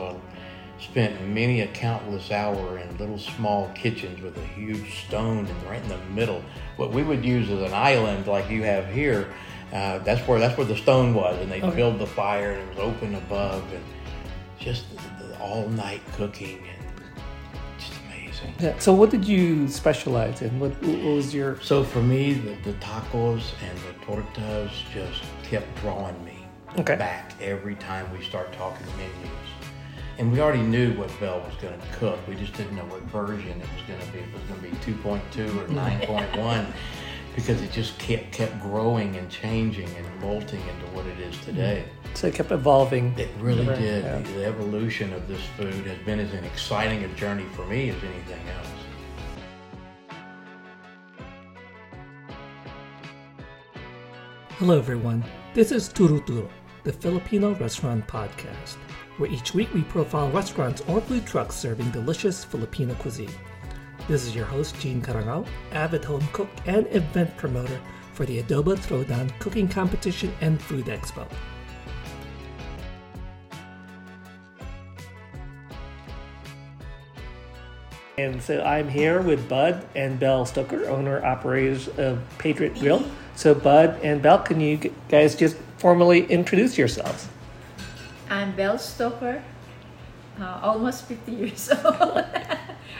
So spent many a countless hour in little small kitchens with a huge stone and right in the middle. What we would use as an island like you have here, uh, that's where that's where the stone was, and they Okay. build the fire and it was open above, and just the, the all night cooking and just amazing. Yeah. So, what did you specialize in? What, what was your? So for me, the, the tacos and the tortas just kept drawing me Okay. back every time we start talking menus. And we already knew what Belle was going to cook. We just didn't know what version it was going to be. If it was going to be 2.2 or 9.1 because it just kept, kept growing and changing and molting into what it is today. Mm-hmm. So it kept evolving. It really Right, did. yeah. The, the evolution of this food has been as an exciting a journey for me as anything else. Hello, everyone. This is Turo Turo, the Filipino restaurant podcast, where each week we profile restaurants or food trucks serving delicious Filipino cuisine. This is your host, Gene Carangao, avid home cook and event promoter for the Adobo Throwdown Cooking Competition and Food Expo. And so I'm here with Bud and Belle Stoker, owner operators of Patriot Grill. So Bud and Belle, can you guys just formally introduce yourselves? I'm Belle Stoker, uh, almost 50 years old.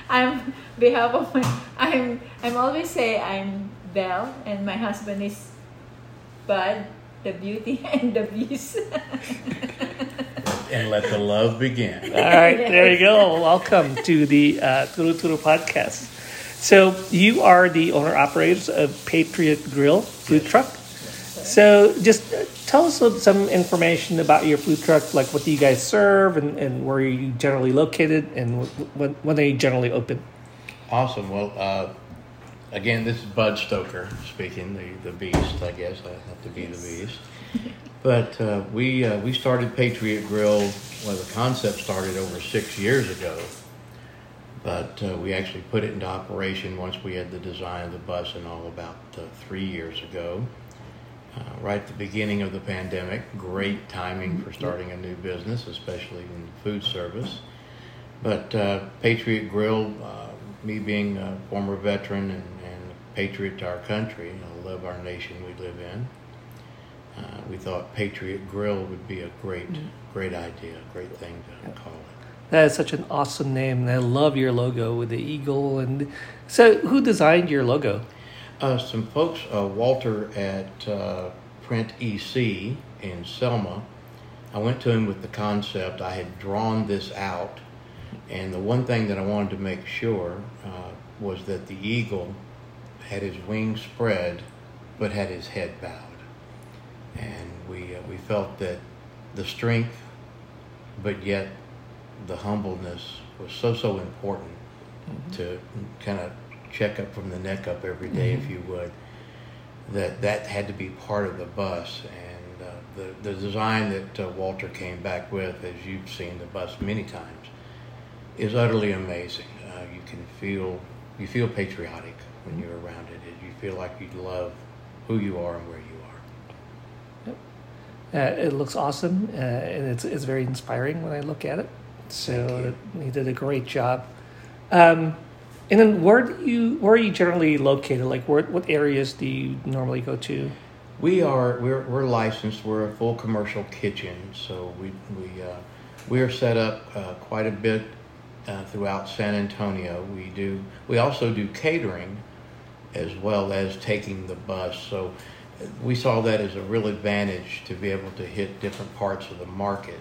I'm behalf of my, I'm, I'm always say I'm Belle and my husband is Bud, the beauty and the beast. And let the love begin. All right, there you go. Welcome to the uh, Turo Turo podcast. So you are the owner operators of Patriot Grill food truck. So just tell us some- some information about your food truck, like what do you guys serve, and, and where are you generally located, and when when are you generally open? Awesome. Well, uh, again, this is Bud Stoker speaking, the, the beast, I guess. I have to be the beast. But uh, we, uh, we started Patriot Grill, well, the concept started over six years ago. But uh, we actually put it into operation once we had the design of the bus and all about uh, three years ago. Uh, right at the beginning of the pandemic, great timing for starting a new business, especially in food service. But uh, Patriot Grill, uh, me being a former veteran and, and a patriot to our country, I love our nation we live in. Uh, we thought Patriot Grill would be a great, great idea, a great thing to call it. That is such an awesome name, and I love your logo with the eagle. And so, who designed your logo? Uh, some folks, uh, Walter at uh, Print EC in Selma, I went to him with the concept. I had drawn this out, and the one thing that I wanted to make sure uh, was that the eagle had his wings spread, but had his head bowed. And we uh, we felt that the strength, but yet the humbleness was so so important to kind of check up from the neck up every day, if you would. That that had to be part of the bus, and uh, the the design that uh, Walter came back with, as you've seen the bus many times, is utterly amazing. Uh, you can feel you feel patriotic when you're around it. You feel like you love who you are and where you are. Uh, it looks awesome, uh, and it's it's very inspiring when I look at it. So he did a great job. Um, and then where do you where are you generally located? Like where what areas do you normally go to? We are we're, we're licensed. We're a full commercial kitchen, so we we uh, we are set up uh, quite a bit uh, throughout San Antonio. We do we also do catering as well as taking the bus. So we saw that as a real advantage to be able to hit different parts of the market.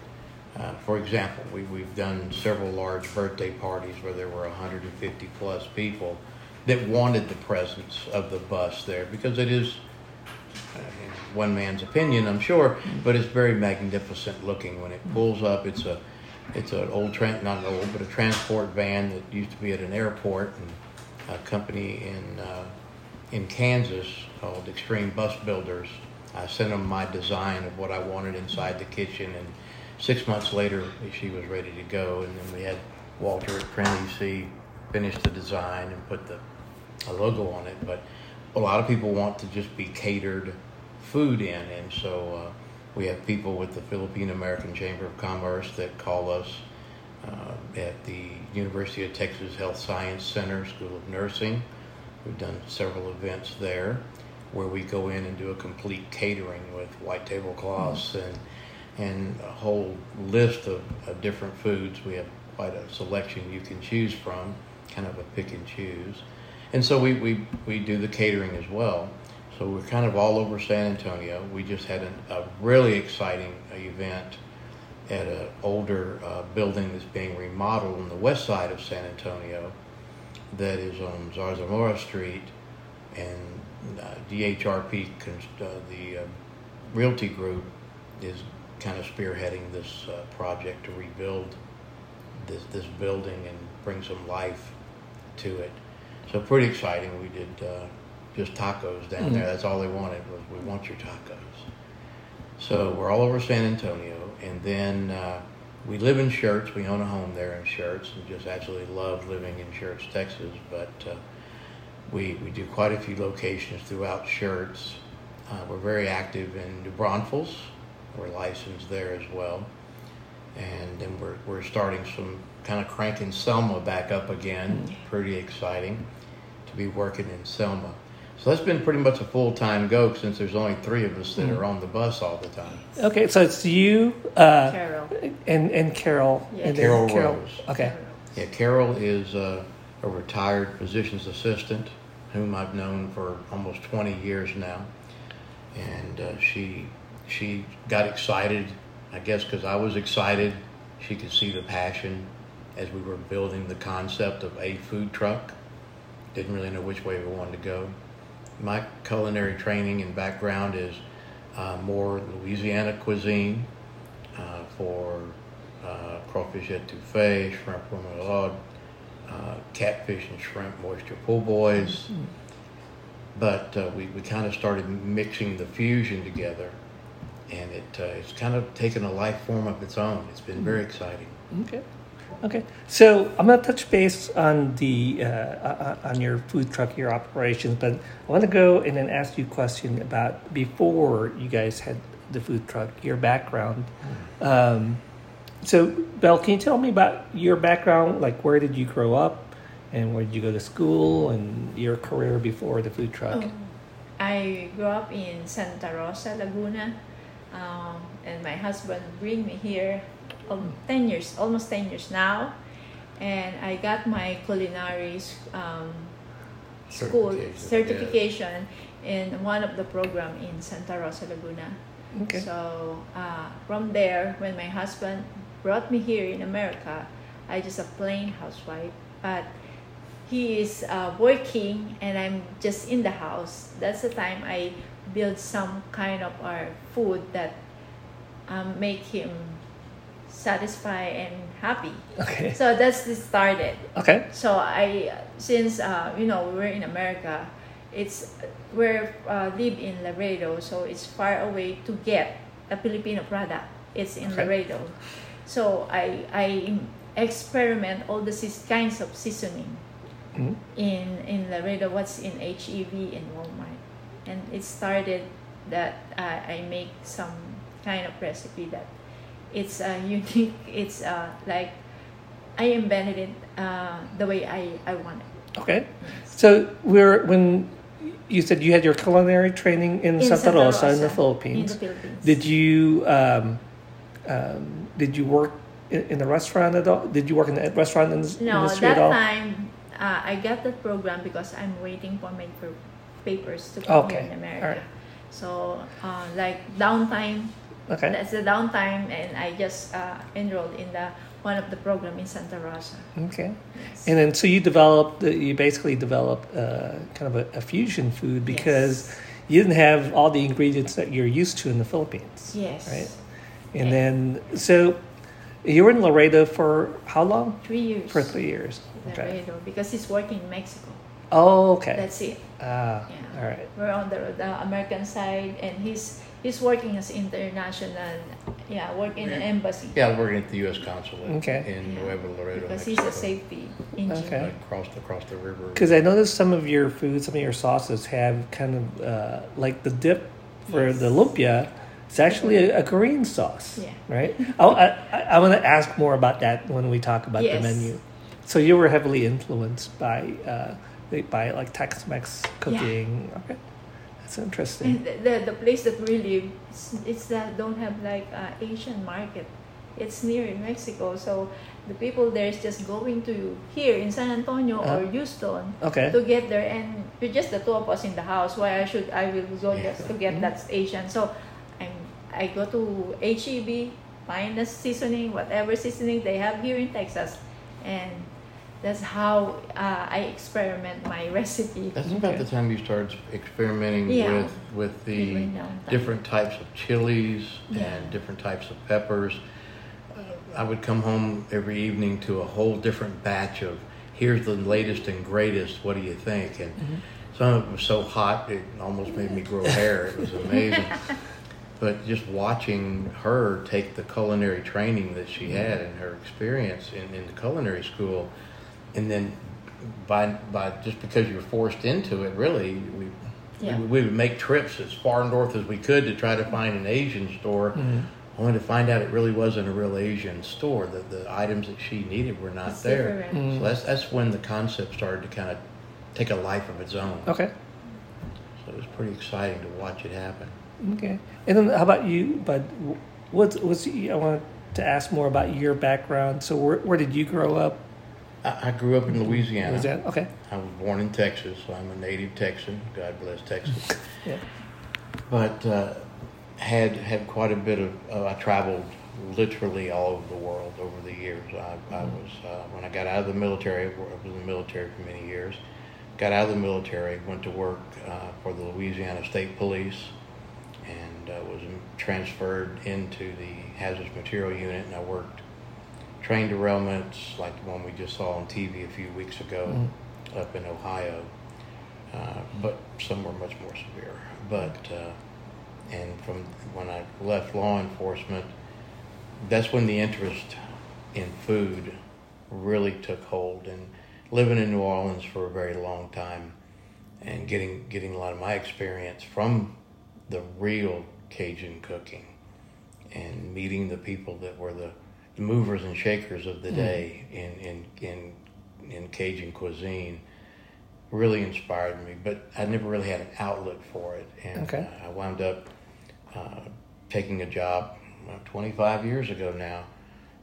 Uh, for example, we, we've done several large birthday parties where there were 150 plus people that wanted the presence of the bus there because it is uh, one man's opinion, I'm sure, but it's very magnificent looking when it pulls up. It's a it's an old tran not an old, but a transport van that used to be at an airport and a company in uh, in Kansas called Extreme Bus Builders. I sent them my design of what I wanted inside the kitchen, and six months later, she was ready to go. And then we had Walter at Print EC finish the design and put the a logo on it. But a lot of people want to just be catered food in, and so uh, we have people with the Philippine American Chamber of Commerce that call us uh, at the University of Texas Health Science Center School of Nursing. We've done several events there where we go in and do a complete catering with white tablecloths and and a whole list of, of different foods. We have quite a selection you can choose from, kind of a pick and choose. And so we, we, we do the catering as well. So we're kind of all over San Antonio. We just had an, a really exciting event at an older uh, building that's being remodeled on the west side of San Antonio that is on Zarzamora Street. And uh, DHRP, uh, the uh, Realty Group, is kind of spearheading this uh, project to rebuild this this building and bring some life to it. So pretty exciting. We did uh, just tacos down mm-hmm. there. That's all they wanted was we want your tacos. So we're all over San Antonio, and then uh, we live in Schertz. We own a home there in Schertz, and just absolutely love living in Schertz, Texas. But uh, we we do quite a few locations throughout Schertz. Uh, we're very active in New Braunfels. We're licensed there as well. And then we're, we're starting some kind of cranking Selma back up again. Mm-hmm. Pretty exciting to be working in Selma. So that's been pretty much a full time go since there's only three of us that mm. are on the bus all the time. Okay, so it's you, uh, Carol, and and Carol, yeah. and Carol, Carol Rose. Okay, yeah, Carol is uh, a retired physician's assistant whom I've known for almost 20 years now, and uh, she she got excited, I guess, because I was excited. She could see the passion as we were building the concept of a food truck. Didn't really know which way we wanted to go. My culinary training and background is uh, more Louisiana cuisine uh, for uh, crawfish etouffee, shrimp remoulade, uh, catfish and shrimp moisture po' boys. Mm-hmm. But uh, we, we kind of started mixing the fusion together and it uh, it's kind of taken a life form of its own. It's been very exciting. Okay. Okay, so I'm gonna touch base on the uh, uh, on your food truck, your operations, but I want to go and then ask you a question about before you guys had the food truck, your background. Um, so, Belle, can you tell me about your background? Like, where did you grow up, and where did you go to school, and your career before the food truck? Oh, I grew up in Santa Rosa, Laguna, um, and my husband bring me here um, 10 years almost 10 years now and i got my culinary um, school certification, certification yeah. in one of the program in santa rosa laguna okay. so uh, from there when my husband brought me here in america i just a plain housewife but he is uh, working and i'm just in the house that's the time i build some kind of our food that um, make him satisfied and happy. Okay. So that's the started. Okay. So I since uh, you know we're in America, it's we're uh, live in Laredo, so it's far away to get a Filipino product. It's in okay. Laredo, so I I experiment all the kinds of seasoning mm-hmm. in in Laredo. What's in HEB in Walmart and it started that uh, I make some kind of recipe that it's uh, unique. It's uh, like I invented it uh, the way I, I want it. Okay, yes. so we're when you said you had your culinary training in, in Santa, Santa Rosa, Rosa, in the Philippines. In the Philippines. Did you um, um, did you work in, in the restaurant at all? Did you work in the restaurant in the no, industry at all? No, that time uh, I got the program because I'm waiting for my papers to come okay. here in America. Right. So uh, like downtime. Okay. That's the downtime, and I just uh, enrolled in the one of the program in Santa Rosa. Okay. Yes. And then so you developed you basically developed uh, kind of a, a, fusion food because yes. you didn't have all the ingredients that you're used to in the Philippines. Yes. Right. And then so you were in Laredo for how long? Three years. For three years. Laredo okay. because he's working in Mexico. Oh, okay. That's it. Ah, yeah. all right. We're on the, the American side, and he's he's working as international. Yeah, working in an embassy. Yeah, working at the U.S. consulate. Okay. In yeah. Nuevo Laredo, because Mexico. he's a safety engineer. Okay. across across the river. Because I noticed some of your food, some of your sauces have kind of uh, like the dip for yes. the lumpia It's actually a, a Korean sauce, Yeah. right? Oh, I, I, I want to ask more about that when we talk about Yes. the menu. So you were heavily influenced by uh, by like Tex-Mex cooking. Okay, that's interesting. The, the, the place that we live, it's, it's that don't have like uh, Asian market. It's near in Mexico, so the people there is just going to here in San Antonio or Uh, Houston Okay, to get there, and we're just the two of us in the house. Why I should I will go Yeah. just to get that Asian. So I'm I go to HEB, find the seasoning, whatever seasoning they have here in Texas, and that's how uh, I experiment my recipe. That's about the time you started experimenting Yeah. with with the now. different types of chilies Yeah. and different types of peppers. I would come home every evening to a whole different batch of here's the latest and greatest. What do you think? And Mm-hmm. some of it was so hot it almost made me grow hair. It was amazing. but just watching her take the culinary training that she had and her experience in, in the culinary school, and then by by just because you're forced into it, really, we Yeah. we, we would make trips as far north as we could to try to find an Asian store. Mhm. Only to find out it really wasn't a real Asian store. That the items that she needed were not It's there. different. Mm. So that's that's when the concept started to kind of take a life of its own. okay, So it was pretty exciting to watch it happen. okay. And then how about you, Bud? What's what's I wanted to ask more about your background. So where where did you grow up? I, I grew up in Louisiana. Was that okay? I was born in Texas, so I'm a native Texan. God bless Texas. Yeah. but uh, had had quite a bit of. Uh, I traveled literally all over the world over the years. I, I was uh, when I got out of the military. I was in the military for many years. Got out of the military, went to work uh, for the Louisiana State Police, and uh, was transferred into the hazardous material unit. And I worked train derailments like the one we just saw on TV a few weeks ago Mhm. up in Ohio, uh, but some were much more severe. But uh, and from when I left law enforcement, that's when the interest in food really took hold. And living in New Orleans for a very long time, and getting getting a lot of my experience from the real Cajun cooking, and meeting the people that were the, the movers and shakers of the Mm. day in in in in Cajun cuisine really inspired me, but I never really had an outlet for it. And Okay. uh, I wound up uh, taking a job uh, 25 years ago now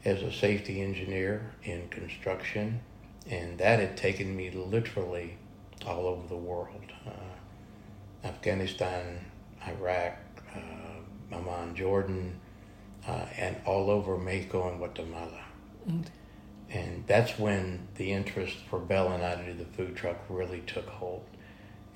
as a safety engineer in construction, and that had taken me literally all over the world uh, Afghanistan, Iraq, uh, Amman, Jordan, uh, and all over Mexico and Guatemala. Mm. And that's when the interest for Belle and I to do the food truck really took hold,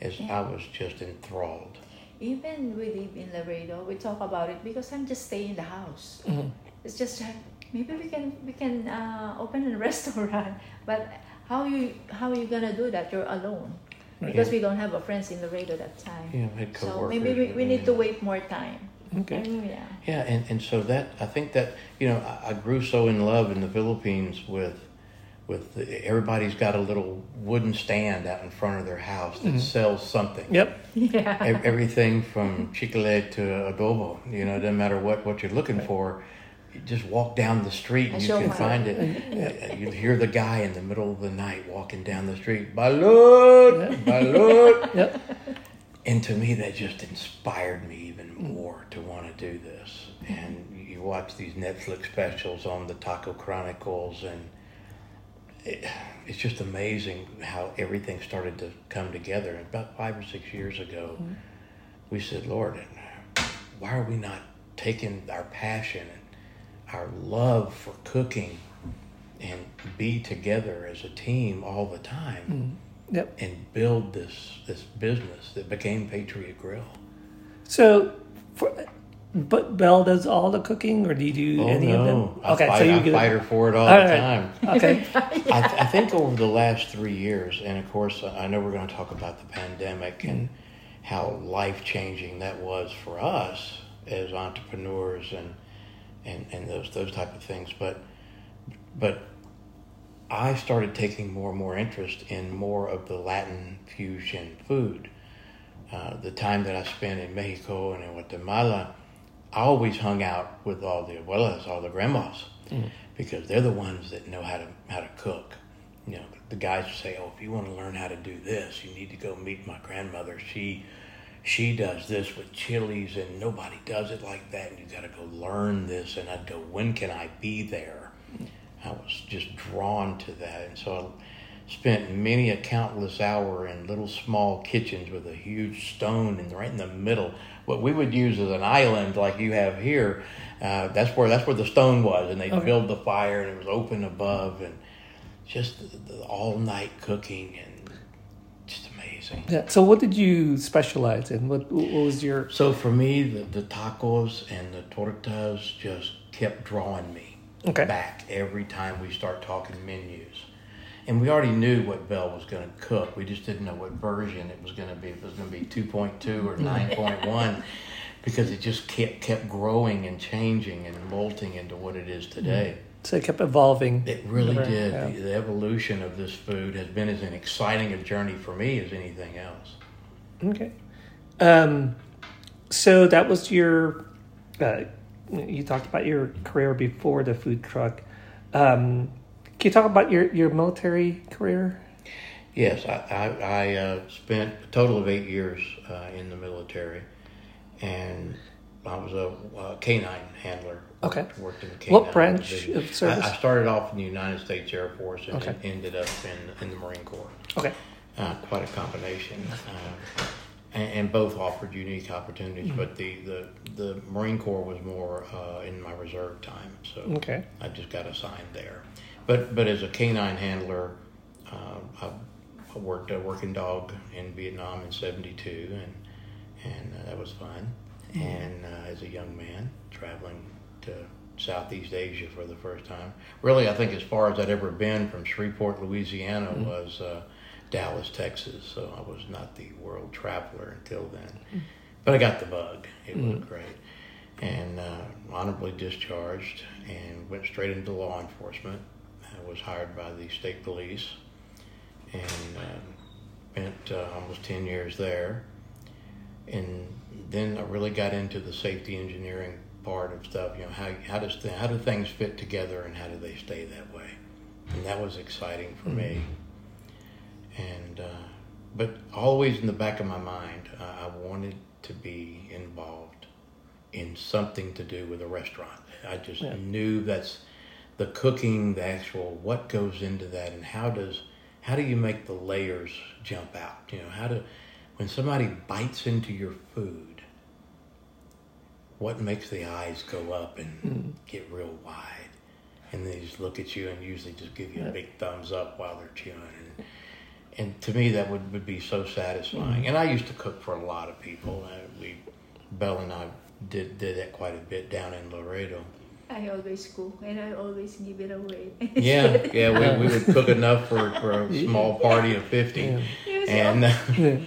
as Yeah. I was just enthralled. Even we live in Laredo, we talk about it because I'm just staying in the house. Mhm. It's just like maybe we can we can uh, open a restaurant, but how you how are you gonna do that? You're alone Right. because we don't have a friends in Laredo that time. You know, I had so maybe we, we need to wait more time. Okay. Yeah. Yeah, and, and so that I think that you know I, I grew so in love in the Philippines with with the, everybody's got a little wooden stand out in front of their house that sells something. Yep. Yeah. Ev- Everything from chicle to adobo, you know, it doesn't matter what, what you're looking for. You just walk down the street and I you can find it. Uh, You hear the guy in the middle of the night walking down the street, balut, balut. Yep. And to me, that just inspired me even more to want to do this. And you watch these Netflix specials on the Taco Chronicles, and it, it's just amazing how everything started to come together. And about five or six years ago, mm-hmm. we said, Lord, why are we not taking our passion and our love for cooking and be together as a team all the time? Mm-hmm. Yep. and build this this business that became Patriot Grill. So, for, but Belle does all the cooking, or do you do oh, any of them? Oh, I fight, so you I get fight her for it all, All the right. time. Okay. I, I think over the last three years, and of course, I know we're going to talk about the pandemic and mm-hmm. how life changing that was for us as entrepreneurs and and and those those type of things. But but I started taking more and more interest in more of the Latin fusion food. Uh, the time that I spent in Mexico and in Guatemala, I always hung out with all the abuelas, all the grandmas, because they're the ones that know how to how to cook. You know, the guys would say, "Oh, if you want to learn how to do this, you need to go meet my grandmother. She she does this with chilies, and nobody does it like that. And you got to go learn this." And I'd go, "When can I be there?" I was just drawn to that, and so I spent many a countless hour in little small kitchens with a huge stone and right in the middle. What we would use as an island, like you have here, uh, that's where that's where the stone was, and they Okay. built the fire, and it was open above, and just the, the all night cooking, and just amazing. Yeah. So what did you specialize in? What, what was your So for me, the, the tacos and the tortas just kept drawing me Okay. back every time we start talking menus. And we already knew what Belle was going to cook. We just didn't know what version it was going to be. If it was going to be 2.2 or 9.1 because it just kept kept growing and changing and molting into what it is today. so it kept evolving. It really Right, did. yeah. The, the evolution of this food has been as an exciting a journey for me as anything else. Okay. Um, so that was your. Uh, you talked about your career before the food truck. Um, can you talk about your, your military career? Yes, I, I, I uh, spent a total of eight years uh, in the military, and I was a, uh canine handler. Okay. Worked, in the canine What branch division. of service? I, I started off in the United States Air Force and Okay. ended up in, in the Marine Corps. Okay. Uh, quite a combination. Uh, and, and both offered unique opportunities, Mm-hmm. but the, the, the Marine Corps was more uh, in my reserve time. So Okay. I just got assigned there. But but as a canine handler, uh, I, I worked a working dog in Vietnam in '72, and and uh, that was fun. And uh, as a young man traveling to Southeast Asia for the first time, really, I think as far as I'd ever been from Shreveport, Louisiana, was uh, Dallas, Texas. So I was not the world traveler until then. But I got the bug. It was great. And uh, honorably discharged and went straight into law enforcement. Was hired by the state police and um, spent uh, almost 10 years there. And then I really got into the safety engineering part of stuff. You know, how, how, does th- how do things fit together and how do they stay that way? And that was exciting for me. And, uh, but always in the back of my mind, uh, I wanted to be involved in something to do with a restaurant. I just Yeah. knew that's the cooking, the actual what goes into that, and how does how do you make the layers jump out? You know, how do when somebody bites into your food, what makes the eyes go up and get real wide, and they just look at you and usually just give you a big thumbs up while they're chewing and. And to me, that would, would be so satisfying. And I used to cook for a lot of people. Uh, we, Belle and I did did that quite a bit down in Laredo. I always cook and I always give it away. Yeah, yeah, we, we would cook enough for, for a small party of fifty, Yeah. And uh, Yeah.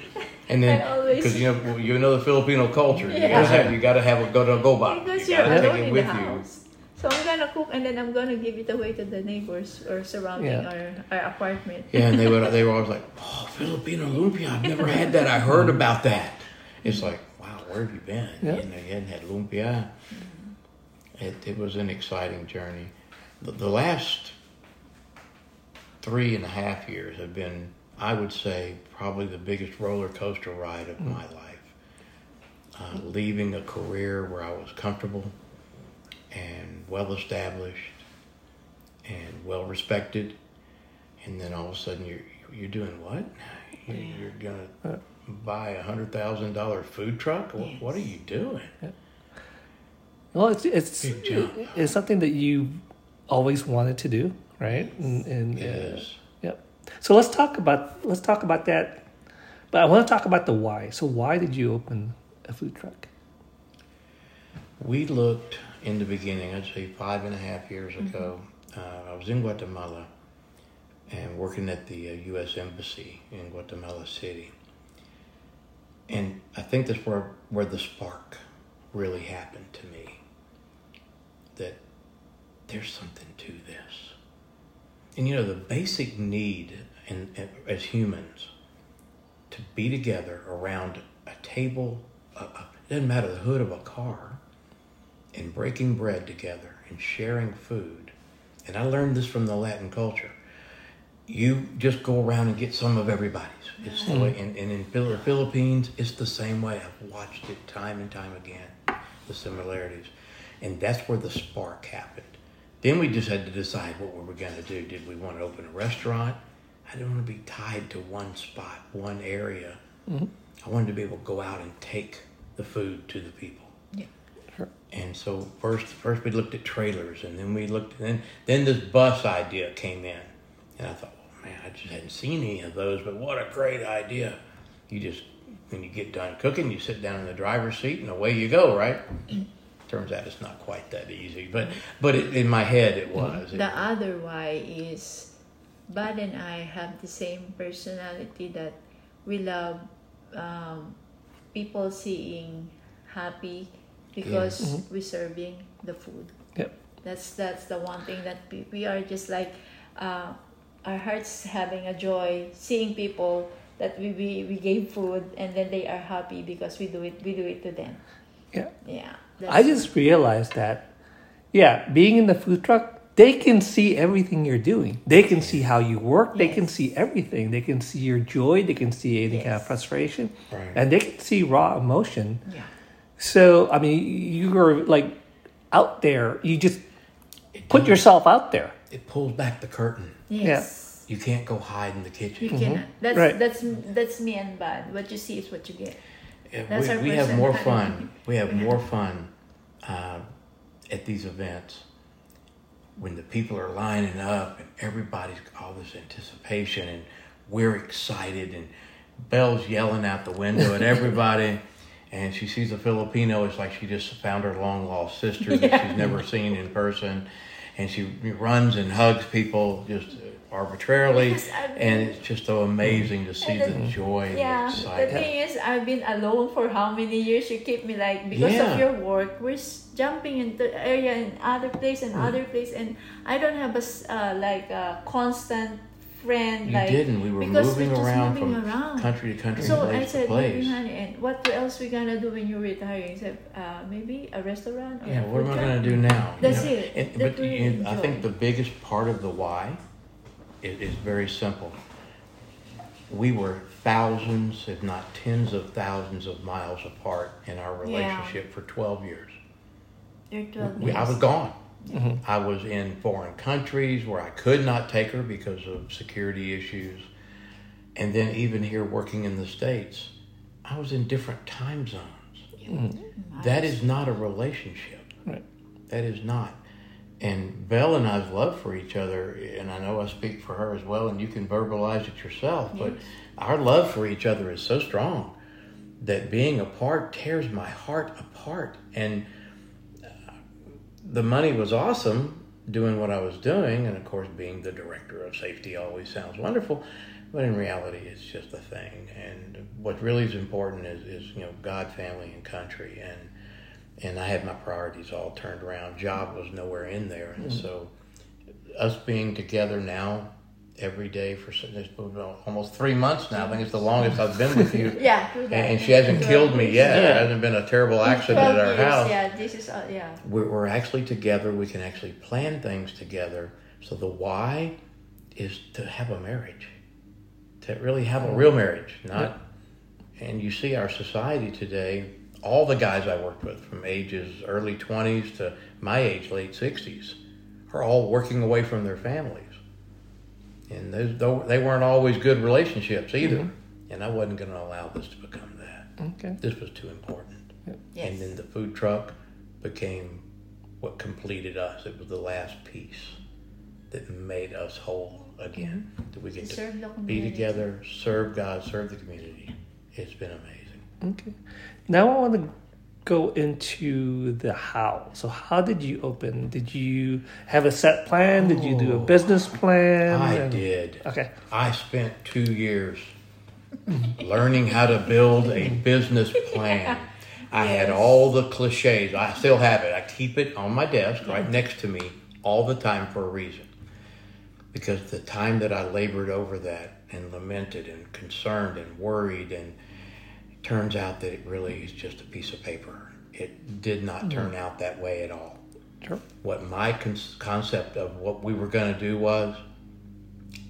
and then because you know you know the Filipino culture, you gotta have you gotta have a go to go by. because You you're gotta take it in with the you. house. So I'm gonna cook and then I'm gonna give it away to the neighbors or surrounding Yeah. our, our apartment. Yeah, and they would they were always like, "Oh, Filipino lumpia! I've never had that. I heard about that." It's like, wow, where have you been? Yeah. You know, you hadn't had lumpia. It it was an exciting journey. The, the last three and a half years have been, I would say, probably the biggest roller coaster ride of my life. Uh, leaving a career where I was comfortable and well established and well respected, and then all of a sudden you're you're doing what? You- You're gonna buy a hundred thousand dollar food truck? What, what are you doing? Well, it's it's it's something that you always wanted to do, right? And, and uh. Yep. So let's talk about let's talk about that. But I want to talk about the why. So why did you open a food truck? We looked in the beginning, I'd say five and a half years ago. Uh, I was in Guatemala and working at the uh, U.S. Embassy in Guatemala City. And I think that's where, where the spark really happened to me. That there's something to this. And you know, the basic need in, in, as humans to be together around a table, a, a, it doesn't matter the hood of a car, and breaking bread together and sharing food. And I learned this from the Latin culture. You just go around and get some of everybody's. It's the way, and, and in Philippines, it's the same way. I've watched it time and time again, the similarities. And that's where the spark happened. Then we just had to decide what we were going to do. Did we want to open a restaurant? I didn't want to be tied to one spot, one area. Mm-hmm. I wanted to be able to go out and take the food to the people. Yeah. Sure. And so first, first we looked at trailers, and then we looked, and then then this bus idea came in, and I thought, well, man, I just hadn't seen any of those, but what a great idea! You just when you get done cooking, you sit down in the driver's seat, and away you go, right? Mm-hmm. Turns out it's not quite that easy, but but it, in my head it was. It- The other why is Bud and I have the same personality that we love um, people seeing happy because we're serving the food. Yep. That's that's the one thing that we, we are just like uh, our hearts having a joy seeing people that we, we we gave food and then they are happy because we do it we do it to them. Yeah. Yeah. I just realized that, yeah, being in the food truck, they can see everything you're doing. They can see how you work. They can see everything. They can see your joy. They can see any kind of frustration, Right. and they can see raw emotion. yeah. So I mean, you are like out there. You just it put does- yourself out there. It pulls back the curtain. Yes. You can't go hide in the You kitchen. cannot. Mm-hmm. That's Right. that's that's me and Bud. What you see is what you get. Yeah, That's we, our we have more fun. We have more fun uh, at these events when the people are lining up and everybody's all this anticipation and we're excited and Belle's yelling out the window at everybody. And she sees a Filipino. It's like she just found her long lost sister that she's never seen in person, and she runs and hugs people just arbitrarily. Yes, and it's just so amazing to see the the- joy and Yeah. the The excitement. thing is, I've been alone for how many years? You keep me like because Yeah. of your work. We're jumping into area and other place and Mm. other place, and I don't have a uh, like a constant friend. You like didn't. We were moving we're around moving from around. country to country, So I said, place. Honey, and what else we gonna do when you retire? He said, uh, maybe a restaurant. Or Yeah, what am I going to do now? You That's know? it. And, but you, I think the biggest part of the why is, is very simple. We were thousands, if not tens of thousands of miles apart in our Yeah. relationship for 12 years. You're 12 We, I was gone. Mm-hmm. I was in foreign countries where I could not take her because of security issues. And then even here working in the States, I was in different time zones. Mm-hmm. That is not a relationship. Right. That is not. And Belle and I's love for each other, and I know I speak for her as well, and you can verbalize it yourself, but our love for each other is so strong that being apart tears my heart apart. And uh, the money was awesome doing what I was doing, and of course, being the director of safety always sounds wonderful, but in reality, it's just a thing. And what really is important is, is you know, God, family, and country. And and I had my priorities all turned around. Job was nowhere in there, and so us being together now every day for s- it's been almost three months now. I think it's the longest I've been with you. Yeah, And, and she hasn't killed me yet. There Yeah. hasn't been a terrible accident at our years, house. Yeah, this is uh, yeah. We're, we're actually together. We can actually plan things together. So the why is to have a marriage, to really have a real marriage, not. And you see our society today. All the guys I worked with, from ages early twenties to my age, late sixties, are all working away from their families, and those they weren't always good relationships either. Mm-hmm. And I wasn't going to allow this to become that. Okay. This was too important. Yes. And then the food truck became what completed us. It was the last piece that made us whole again. Mm-hmm. That we get to Serve be community. together, serve God, serve the community. It's been amazing. Okay. Now I want to go into the how. So how did you open? Did you have a set plan? Did you do a business plan? I And- did. Okay. I spent two years learning how to build a business plan. I had all the cliches. I still have it. I keep it on my desk right mm-hmm. next to me all the time for a reason. Because the time that I labored over that and lamented and concerned and worried and it turns out that it really is just a piece of paper. it did not turn out that way at all. Sure. What my con- concept of what we were going to do was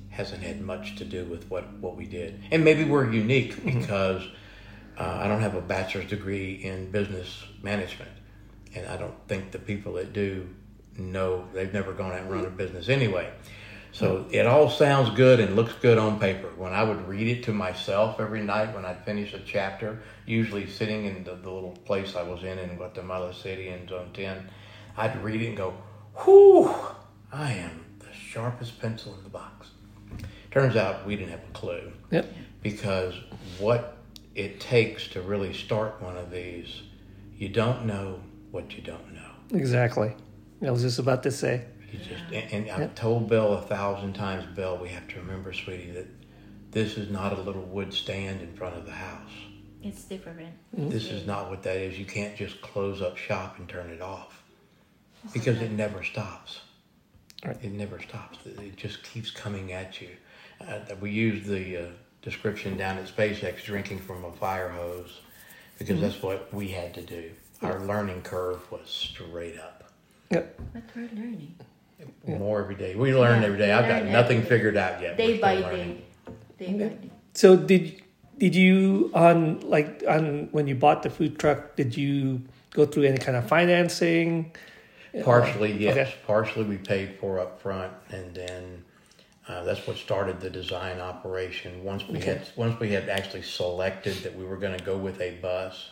hasn't had much to do with what, what we did. And maybe we're unique because uh, I don't have a bachelor's degree in business management. And I don't think the people that do know they've never gone out and run a business anyway. So it all sounds good and looks good on paper. When I would read it to myself every night when I'd finish a chapter, usually sitting in the, the little place I was in in Guatemala City in Zone 10, I'd read it and go, whew, I am the sharpest pencil in the box. Turns out we didn't have a clue Yep. because what it takes to really start one of these, you don't know what you don't know. Exactly. I was just about to say. You just and, and I've told Bill a thousand times, Bill, we have to remember, sweetie, that this is not a little wood stand in front of the house. It's different. This is not what that is. You can't just close up shop and turn it off because it never stops. Right. It never stops. It just keeps coming at you. Uh, we used the uh, description down at SpaceX drinking from a fire hose because that's what we had to do. Our learning curve was straight up. Yep. But we're learning. More every day. We learn Yeah, every day. I've got nothing every day. figured out yet. Day by still day. Day by day. So did did you on like on when you bought the food truck? Did you go through any kind of financing? Partially, yes. Okay. Partially, we paid for up front, and then uh, that's what started the design operation. Once we had once we had actually selected that we were going to go with a bus.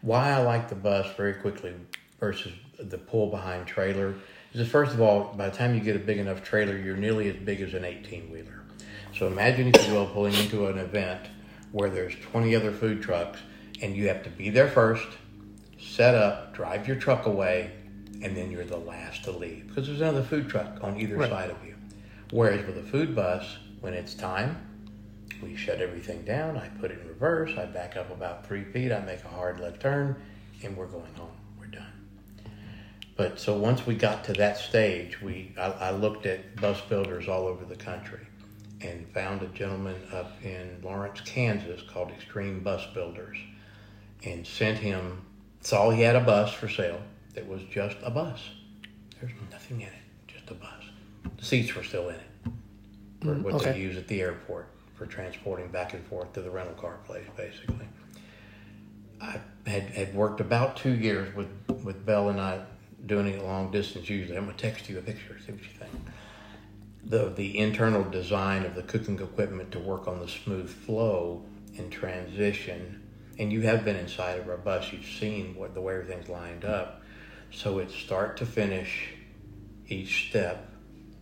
Why I like the bus very quickly versus the pull behind trailer is first of all, by the time you get a big enough trailer, you're nearly as big as an 18 wheeler. So imagine if you will pulling into an event where there's 20 other food trucks and you have to be there first, set up, drive your truck away, and then you're the last to leave because there's another food truck on either Right. side of you. Whereas with a food bus, when it's time, we shut everything down. I put it in reverse. I back up about three feet. I make a hard left turn, and we're going home. But so once we got to that stage, we I, I looked at bus builders all over the country, and found a gentleman up in Lawrence, Kansas, called Extreme Bus Builders, and sent him. Saw he had a bus for sale that was just a bus. There's nothing in it, just a bus. The seats were still in it for mm-hmm. what okay. they use at the airport for transporting back and forth to the rental car place, basically. I had, had worked about two years with, with Belle and I doing it long distance usually. I'm to text you a picture, see what you think. The, the internal design of the cooking equipment to work on the smooth flow and transition, and you have been inside of our bus, you've seen what the way everything's lined up. So it's start to finish, each step,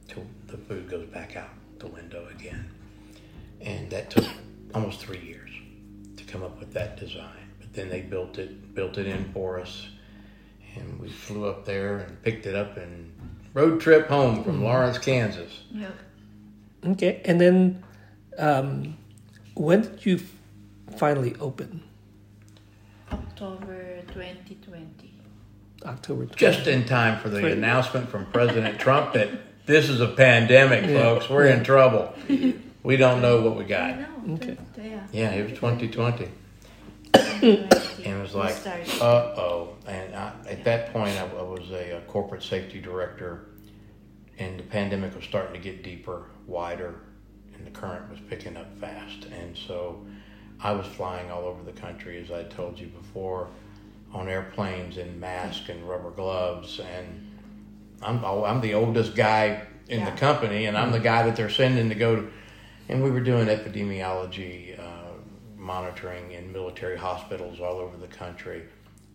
till the food goes back out the window again. And that took almost three years to come up with that design. But then they built it, built it in for us, and we flew up there and picked it up and road trip home from Lawrence, Kansas. Yep. Okay, and then um, when did you finally open? October 2020. October. 20. Just in time for the Right. announcement from President Trump that this is a pandemic, Yeah. folks. We're in trouble. We don't know what we I got. know. Okay. yeah. Yeah, it was 2020. 2020. And it was like, uh oh. And I, at that point, I, I was a, uh corporate safety director, and the pandemic was starting to get deeper, wider, and the current was picking up fast. And so I was flying all over the country, as I told you before, on airplanes in masks and rubber gloves. And I'm, I'm the oldest guy in the company, and I'm the guy that they're sending to go to. And we were doing epidemiology uh, monitoring in military hospitals all over the country.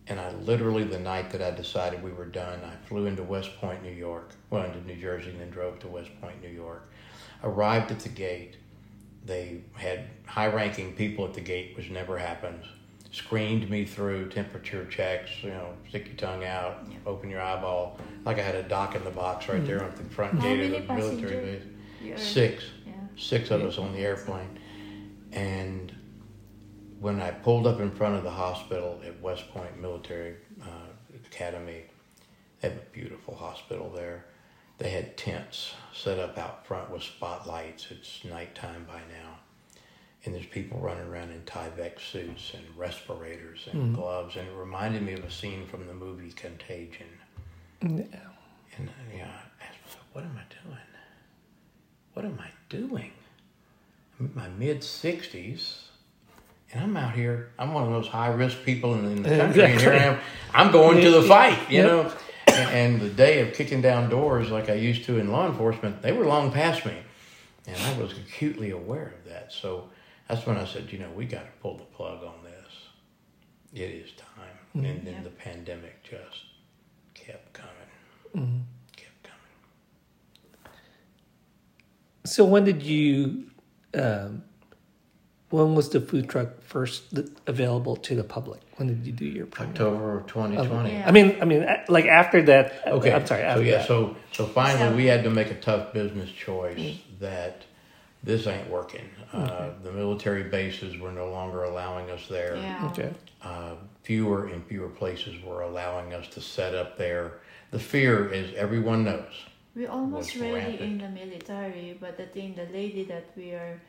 And I literally, the night that I decided we were done, I flew into West Point, New York, well, into New Jersey, and then drove to West Point, New York. Arrived at the gate. They had high ranking people at the gate, which never happens. Screened me through temperature checks, you know, stick your tongue out, Yeah. open your eyeball. Like I had a doc in the box right there on the front How gate of the military base. Six Yeah. six of us on the airplane. And when I pulled up in front of the hospital at West Point Military uh, Academy, they have a beautiful hospital there. They had tents set up out front with spotlights. It's nighttime by now. and there's people running around in Tyvek suits and respirators and gloves, and it reminded me of a scene from the movie Contagion. Yeah. And uh, yeah, I asked myself, what am I doing? What am I doing? I'm in my mid 60s, and I'm out here. I'm one of those high risk people in, in the country, and here I am. I'm going to the fight, you Yep. know. And, and the day of kicking down doors like I used to in law enforcement, they were long past me. And I was acutely aware of that. So that's when I said, you know, we got to pull the plug on this. It is time. And then Yeah. the pandemic just kept coming, kept coming. So when did you? Um, when was the food truck first available to the public? When did you do your program? October of 2020. Yeah. I mean, I mean, uh, like after that. Okay. I'm sorry. So yeah, that. so so finally So- we had to make a tough business choice that this ain't working. Uh, the military bases were no longer allowing us there. Yeah. Okay. Uh, fewer and fewer places were allowing us to set up there. The fear is everyone knows. We're almost ready rampant. in the military, but the thing, the lady that we are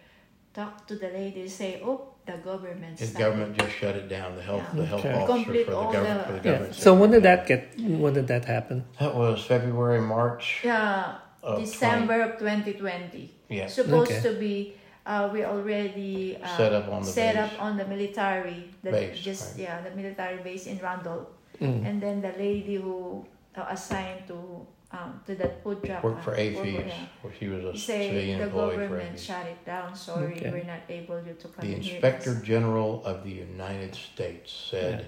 talk to the lady say, oh, the government. The government just shut it down. The health Yeah. the health Okay. officer Complete for the government the- for the Yeah. government. So when did that get? When did that happen? That was February, March. Yeah, Of December of 2020. Yeah. Supposed Okay. to be, uh, we already uh, Set up on the set base. up on the military, the, Base, just right. yeah, the military base in Randolph. Mm. And then the lady who uh, assigned to um, to that food truck Worked for uh, AAFES, yeah, where she was a say civilian the employee for government shut it down. Sorry, Okay. we're not able to come The in here. Inspector General of the United States said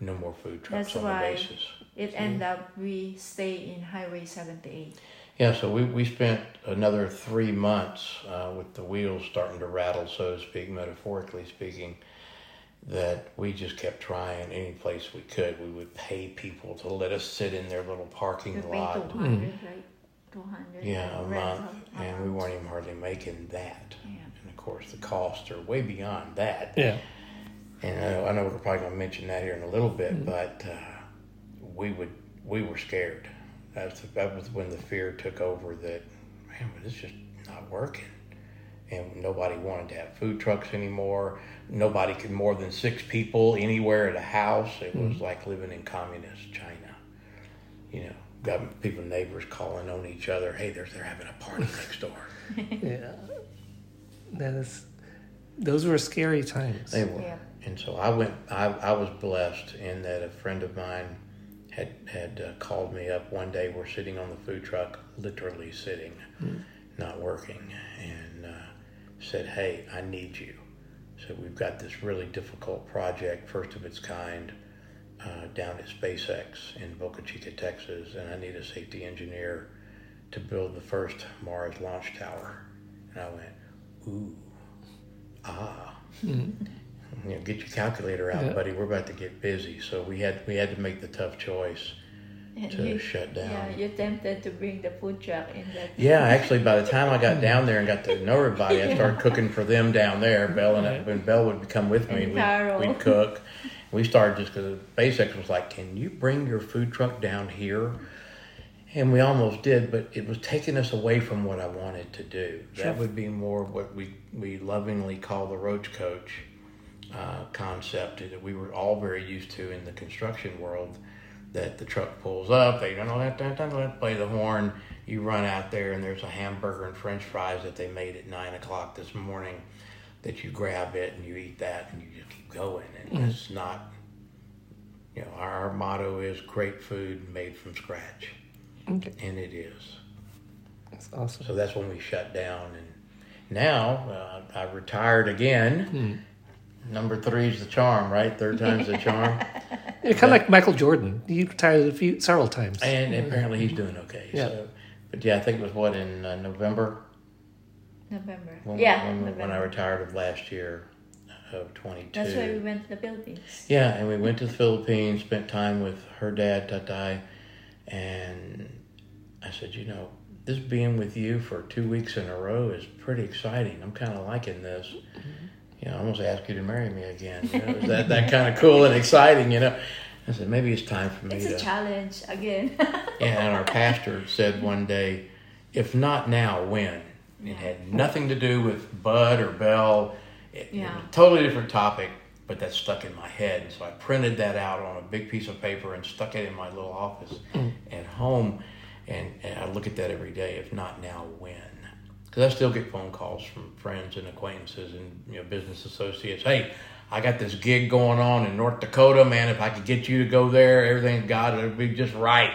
no more food trucks That's on why- the bases. It ended up we stay in Highway 78. Yeah, so we, we spent another three months uh, with the wheels starting to rattle, so to speak, metaphorically speaking, that we just kept trying any place we could. We would pay people to let us sit in their little We parking pay lot. 200, right? 200. Yeah, a month, and we weren't even hardly making that. Yeah. And of course, the costs are way beyond that. Yeah. And I know, I know we're probably going to mention that here in a little bit, but uh, we would we were scared. That's that was when the fear took over that man, but it's just not working, and nobody wanted to have food trucks anymore. Nobody could more than six people anywhere at a house. It was like living in communist China. You know, government people, neighbors calling on each other. Hey, they're they're having a party next door. Yeah. That is. Those were scary times. They were. Yeah. And so I went. I, I was blessed in that a friend of mine had had uh, called me up one day. We're sitting on the food truck, literally sitting, not working, and uh, said, "Hey, I need you." So we've got this really difficult project, first of its kind, uh, down at SpaceX in Boca Chica, Texas, and I need a safety engineer to build the first Mars launch tower. And I went, "Ooh, ah." you know, get your calculator out, Yeah. buddy. We're about to get busy. So we had we had to make the tough choice And to you- shut down. Yeah, you're tempted to bring the food truck in there. Yeah, actually, by the time I got down there and got to know everybody, I started cooking for them down there. Belle and when Belle would come with me, And we'd, we'd cook. We started just because SpaceX was like, "Can you bring your food truck down here?" And we almost did, but it was taking us away from what I wanted to do. That would be more what we we lovingly call the roach coach uh, concept that we were all very used to in the construction world. That the truck pulls up, they don't let let play the horn. You run out there, and there's a hamburger and French fries that they made at nine o'clock this morning. That you grab it and you eat that, and you just keep going. And it's not, you know, our, motto is great food made from scratch, Okay. and it is. That's awesome. So that's when we shut down. And now uh, I retired again. Number three is the charm, right? Third time's the charm. You're kind of like Michael Jordan. He retired a few several times. And apparently he's doing okay. Yeah. So, but yeah, I think it was what in uh, November November. when, yeah, when, November. when I retired of last year of 22. That's why we went to the Philippines. Yeah, and we went to the Philippines, spent time with her dad, Tatay, and I said, you know, this being with you for two weeks in a row is pretty exciting. I'm kind of liking this. You know, I almost asked you to marry me again. You know, is that that kind of cool and exciting? You know, I said maybe it's time for me It's to. a challenge again. Yeah, and our pastor said one day, if not now, when? It had nothing to do with Bud or Belle. it, Yeah. totally different topic, but that stuck in my head. So I printed that out on a big piece of paper and stuck it in my little office mm. at home. And, and I look at that every day. If not now, when? Because I still get phone calls from friends and acquaintances and you know business associates. Hey, I got this gig going on in North Dakota, man. If I could get you to go there, everything God, it'd be just right.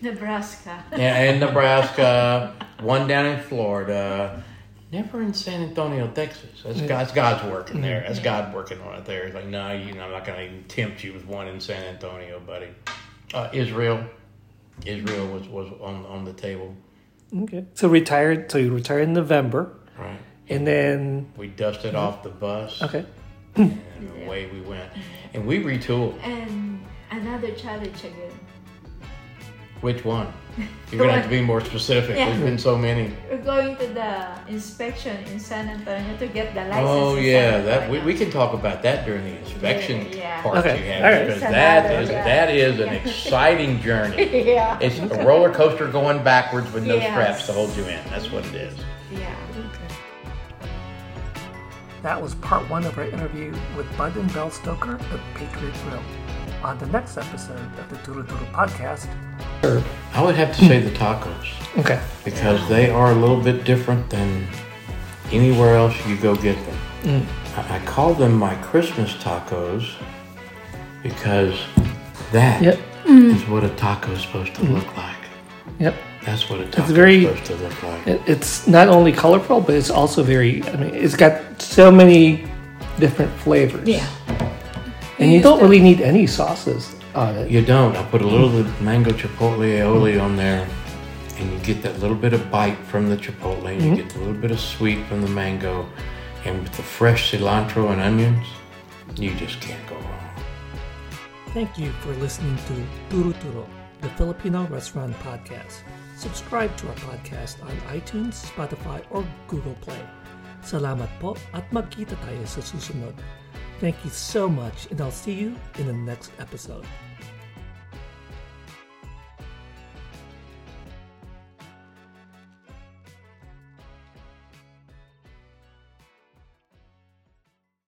Nebraska. Yeah, in Nebraska, one down in Florida, never in San Antonio, Texas. That's, God's, God's working there. That's God working on it there. It's like, no, you know, I'm not going to even tempt you with one in San Antonio, buddy. Uh, Israel, Israel was, was on on the table. Okay. So retired. So you retired in November, Right. and then We dusted uh-huh. off the bus, okay. and away we went. And we retooled. And another challenge again. Which one? You're going to have to be more specific. Yeah. There's been so many. We're going to the inspection in San Antonio to get the license. Oh yeah, that we, we can talk about that during the inspection Yeah, yeah. part Okay, you have all right. because It's that another, is yeah. that is an exciting journey. yeah. It's a roller coaster going backwards with no Yes. straps to hold you in. That's what it is. Yeah. That was part one of our interview with Bud and Belle Stoker of Patriot Grill. On the next episode of the Turo Turo podcast. I would have to say the tacos Okay. because they are a little bit different than anywhere else you go get them. Mm. I, I call them my Christmas tacos because that is Yep. what a taco is supposed to mm-hmm. look like. Yep. That's what a taco it's very- is supposed to look like. It- It's not only colorful, but it's also very. I mean, it's got so many different flavors. Yeah. And you don't really need any sauces on it. You don't. I put a little of the mango chipotle aioli on there, and you get that little bit of bite from the chipotle. and You mm-hmm. get a little bit of sweet from the mango, and with the fresh cilantro and onions, you just can't go wrong. Thank you for listening to Turo Turo, the Filipino restaurant podcast. Subscribe to our podcast on iTunes, Spotify, or Google Play. Salamat po at magkita tayo sa susunod. Thank you so much and I'll see you in the next episode.